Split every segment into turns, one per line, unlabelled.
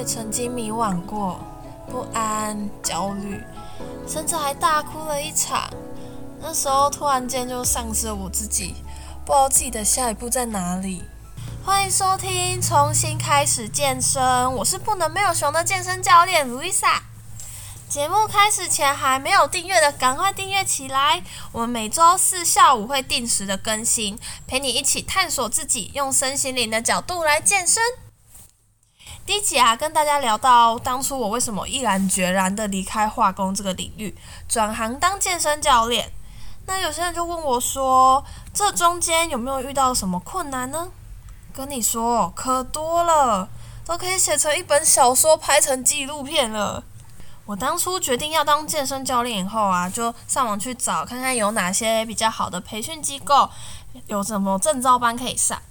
也曾经迷惘过，不安、焦虑，甚至还大哭了一场。那时候突然间就丧失了我自己，不知道自己的下一步在哪里。欢迎收听《重新开始健身》，我是不能没有熊的健身教练 Louisa。节目开始前还没有订阅的，赶快订阅起来！我们每周四下午会定时的更新，陪你一起探索自己，用身心灵的角度来健身。第一集啊，跟大家聊到当初我为什么毅然决然的离开化工这个领域，转行当健身教练。那有些人就问我说，这中间有没有遇到什么困难呢？跟你说，可多了，都可以写成一本小说，拍成纪录片了。我当初决定要当健身教练以后啊，就上网去找看看有哪些比较好的培训机构，有什么证照班可以上。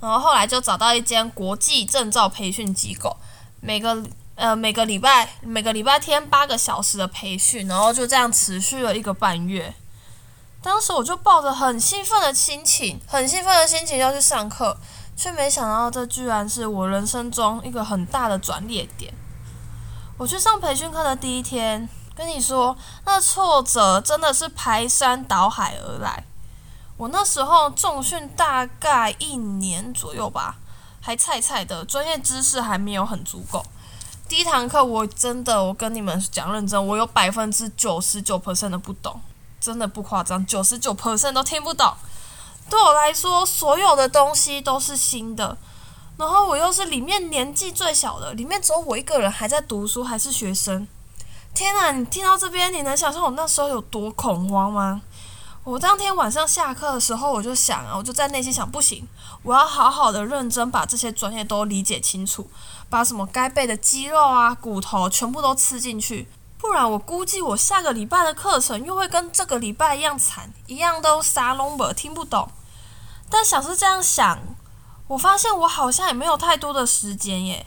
然后后来就找到一间国际证照培训机构，每个呃每个礼拜每个礼拜天八个小时的培训，然后就这样持续了一个半月。当时我就抱着很兴奋的心情，很兴奋的心情要去上课。却没想到，这居然是我人生中一个很大的转捩点。我去上培训课的第一天，跟你说，那挫折真的是排山倒海而来。我那时候重训大概一年左右吧，还菜菜的，专业知识还没有很足够。第一堂课，我真的，我跟你们讲认真，我有百分之九十九 percent 的不懂，真的不夸张，九十九 percent 都听不懂。对我来说，所有的东西都是新的，然后我又是里面年纪最小的，里面只有我一个人还在读书，还是学生。天呐，你听到这边，你能想象我那时候有多恐慌吗？我当天晚上下课的时候，我就想啊，我就在内心想，不行，我要好好的认真把这些专业都理解清楚，把什么该背的肌肉啊、骨头全部都吃进去。不然我估计我下个礼拜的课程又会跟这个礼拜一样惨，一样都啥拢无听不懂。但想是这样想，我发现我好像也没有太多的时间耶。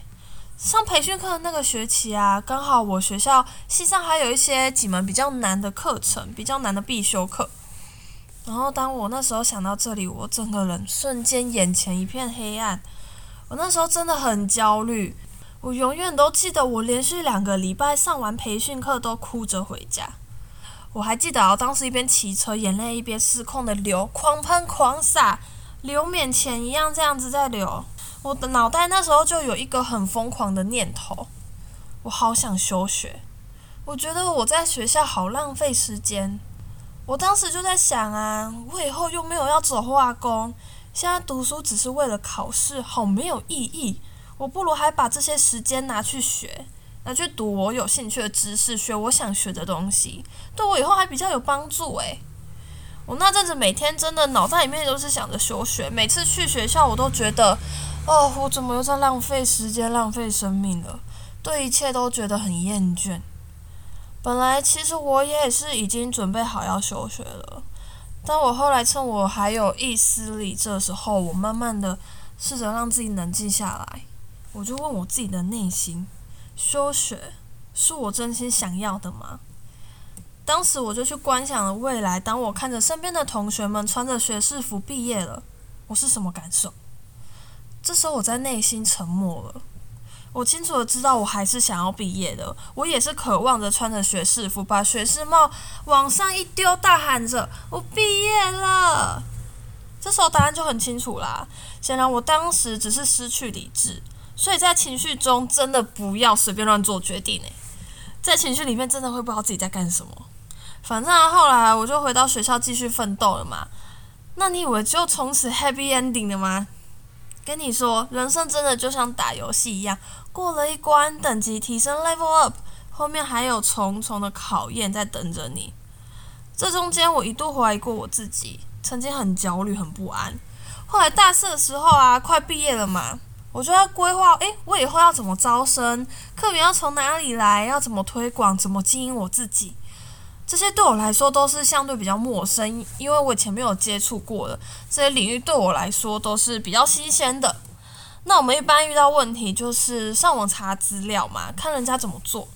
上培训课的那个学期啊，刚好我学校系上还有一些几门比较难的课程，比较难的必修课。然后当我那时候想到这里，我整个人瞬间眼前一片黑暗。我那时候真的很焦虑。我永远都记得，我连续两个礼拜上完培训课都哭着回家。我还记得啊，当时一边骑车，眼泪一边失控的流，狂喷狂洒，流面前一样这样子在流。我的脑袋那时候就有一个很疯狂的念头，我好想休学。我觉得我在学校好浪费时间。我当时就在想啊，我以后又没有要走化工，现在读书只是为了考试，好没有意义。我不如还把这些时间拿去学，拿去读我有兴趣的知识，学我想学的东西，对我以后还比较有帮助诶，我那阵子每天真的脑袋里面都是想着休学，每次去学校我都觉得，哦，我怎么又在浪费时间、浪费生命了？对一切都觉得很厌倦。本来其实我也是已经准备好要休学了，但我后来趁我还有一丝理智的时候，我慢慢的试着让自己冷静下来。我就问我自己的内心：休学是我真心想要的吗？当时我就去观想了未来，当我看着身边的同学们穿着学士服毕业了，我是什么感受？这时候我在内心沉默了。我清楚的知道，我还是想要毕业的，我也是渴望着穿着学士服，把学士帽往上一丢，大喊着“我毕业了”。这时候答案就很清楚啦。显然，我当时只是失去理智。所以在情绪中真的不要随便乱做决定诶，在情绪里面真的会不知道自己在干什么。反正，后来我就回到学校继续奋斗了嘛。那你以为就从此 happy ending 了吗？跟你说，人生真的就像打游戏一样，过了一关，等级提升 level up，后面还有重重的考验在等着你。这中间我一度怀疑过我自己，曾经很焦虑、很不安。后来大四的时候啊，快毕业了嘛。我就要规划，诶，我以后要怎么招生？课源要从哪里来？要怎么推广？怎么经营我自己？这些对我来说都是相对比较陌生，因为我以前没有接触过的这些领域，对我来说都是比较新鲜的。那我们一般遇到问题就是上网查资料嘛，看人家怎么做。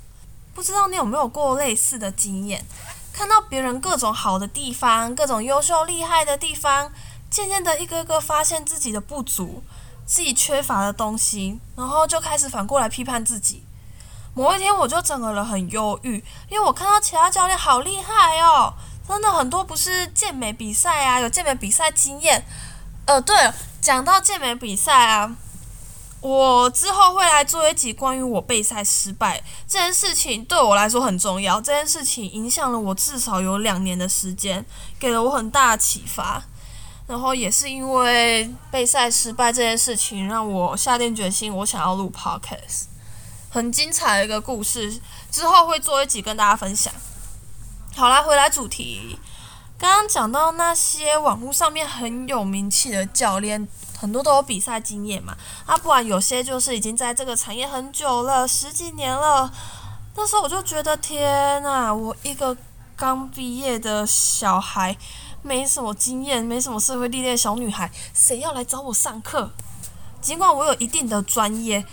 不知道你有没有过类似的经验？看到别人各种好的地方，各种优秀厉害的地方，渐渐的一个个发现自己的不足。自己缺乏的东西，然后就开始反过来批判自己。某一天，我就整个人很忧郁，因为我看到其他教练好厉害哦，真的很多不是健美比赛啊，有健美比赛经验。呃，对，讲到健美比赛啊，我之后会来做一集关于我备赛失败这件事情，对我来说很重要。这件事情影响了我至少有两年的时间，给了我很大的启发。然后也是因为备赛失败这件事情，让我下定决心，我想要录 podcast。很精彩的一个故事，之后会做一集跟大家分享。好啦，回来主题，刚刚讲到那些网络上面很有名气的教练，很多都有比赛经验嘛，啊，不然有些就是已经在这个产业很久了，十几年了。那时候我就觉得，天呐，我一个刚毕业的小孩，没什么经验，没什么社会历练小女孩，谁要来找我上课？尽管我有一定的专业。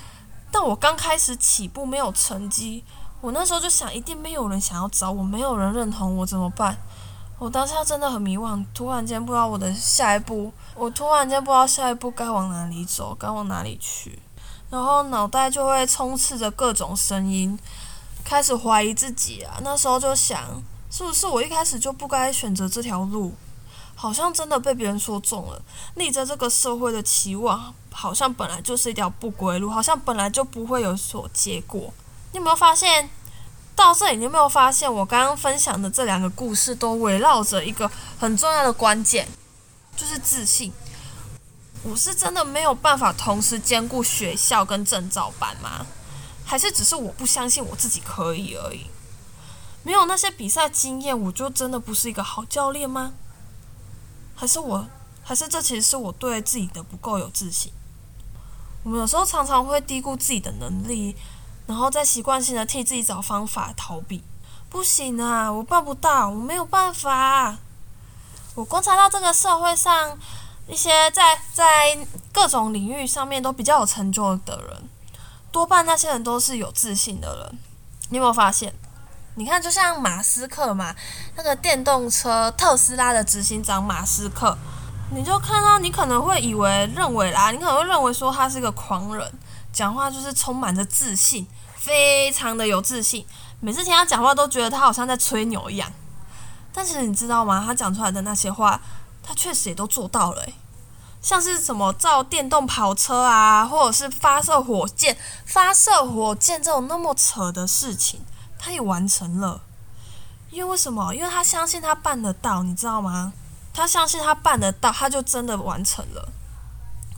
但我刚开始起步没有成绩，我那时候就想，一定没有人想要找我，没有人认同我，怎么办？我当下真的很迷惘，突然间不知道我的下一步，我突然间不知道下一步该往哪里走，该往哪里去，然后脑袋就会充斥着各种声音，开始怀疑自己啊。那时候就想，是不是我一开始就不该选择这条路？好像真的被别人说中了，逆着这个社会的期望，好像本来就是一条不归路，好像本来就不会有所结果。你有没有发现？到这里，你有没有发现我刚刚分享的这两个故事都围绕着一个很重要的关键，就是自信。我是真的没有办法同时兼顾学校跟证照班吗？还是只是我不相信我自己可以而已？没有那些比赛经验，我就真的不是一个好教练吗？还是我，还是这其实是我对自己的不够有自信。我们有时候常常会低估自己的能力，然后再习惯性的替自己找方法逃避。不行啊，我办不到，我没有办法。我观察到这个社会上一些在在各种领域上面都比较有成就的人，多半那些人都是有自信的人。你有没有发现？你看，就像马斯克嘛，那个电动车特斯拉的执行长马斯克，你就看到，你可能会以为认为啦，你可能会认为说他是个狂人，讲话就是充满着自信，非常的有自信，每次听他讲话都觉得他好像在吹牛一样。但是你知道吗？他讲出来的那些话，他确实也都做到了诶，像是什么造电动跑车啊，或者是发射火箭、发射火箭这种那么扯的事情。他也完成了，因为为什么？因为他相信他办得到，你知道吗？他相信他办得到，他就真的完成了。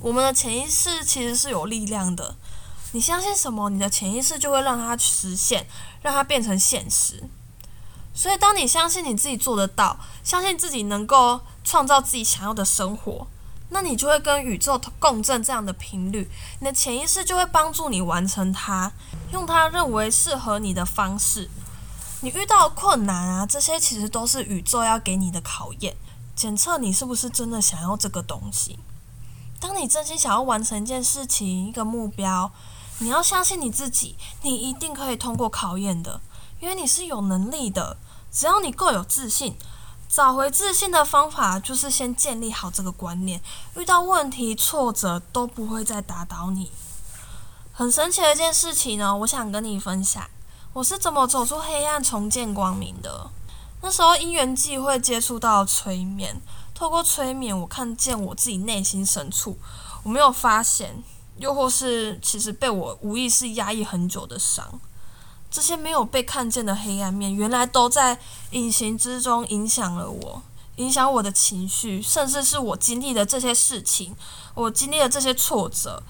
我们的潜意识其实是有力量的，你相信什么，你的潜意识就会让它实现，让它变成现实。所以，当你相信你自己做得到，相信自己能够创造自己想要的生活。那你就会跟宇宙共振这样的频率，你的潜意识就会帮助你完成它，用它认为适合你的方式。你遇到困难啊，这些其实都是宇宙要给你的考验，检测你是不是真的想要这个东西。当你真心想要完成一件事情、一个目标，你要相信你自己，你一定可以通过考验的，因为你是有能力的，只要你够有自信。找回自信的方法就是先建立好这个观念，遇到问题、挫折都不会再打倒你。很神奇的一件事情呢，我想跟你分享，我是怎么走出黑暗、重见光明的。那时候因缘际会接触到催眠，透过催眠，我看见我自己内心深处我没有发现，又或是其实被我无意识压抑很久的伤。这些没有被看见的黑暗面，原来都在隐形之中影响了我，影响我的情绪，甚至是我经历的这些事情，我经历的这些挫折，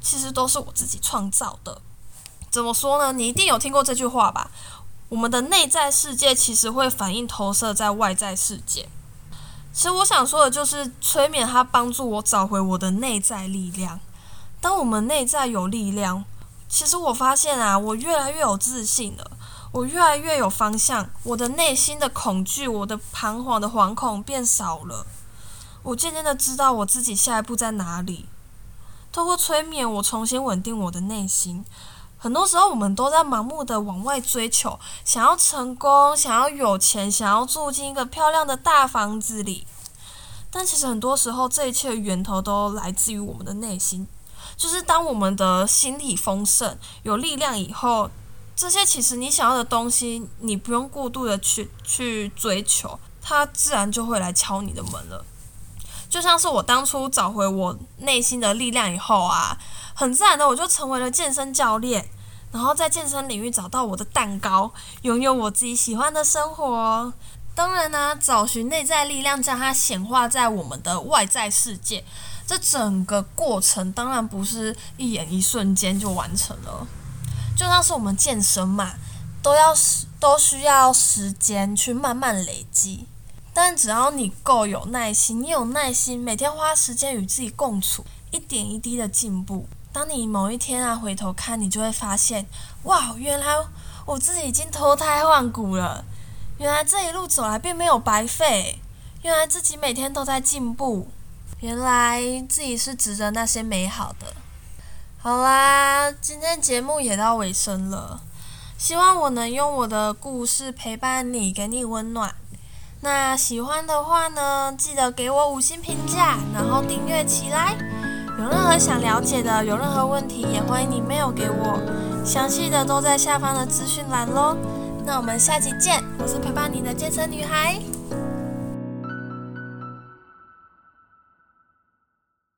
其实都是我自己创造的。怎么说呢？你一定有听过这句话吧？我们的内在世界其实会反映投射在外在世界。其实我想说的就是，催眠它帮助我找回我的内在力量。当我们内在有力量。其实我发现啊，我越来越有自信了，我越来越有方向，我的内心的恐惧、我的彷徨的惶恐变少了。我渐渐的知道我自己下一步在哪里。透过催眠，我重新稳定我的内心。很多时候，我们都在盲目的往外追求，想要成功，想要有钱，想要住进一个漂亮的大房子里。但其实很多时候，这一切的源头都来自于我们的内心。就是当我们的心理丰盛、有力量以后，这些其实你想要的东西，你不用过度的去去追求，它自然就会来敲你的门了。就像是我当初找回我内心的力量以后啊，很自然的我就成为了健身教练，然后在健身领域找到我的蛋糕，拥有我自己喜欢的生活。当然呢、找寻内在力量，将它显化在我们的外在世界。这整个过程当然不是一眼一瞬间就完成了，就像是我们健身嘛，都要都需要时间去慢慢累积。但只要你够有耐心，你有耐心，每天花时间与自己共处，一点一滴的进步。当你某一天啊回头看，你就会发现，哇，原来我自己已经脱胎换骨了。原来这一路走来并没有白费，原来自己每天都在进步，原来自己是值得那些美好的。好啦，今天节目也到尾声了，希望我能用我的故事陪伴你，给你温暖。那喜欢的话呢，记得给我五星评价，然后订阅起来。有任何想了解的，有任何问题，也欢迎你 mail 给我，详细的都在下方的资讯栏喽。那我们下期见，我是陪伴你的健身女孩。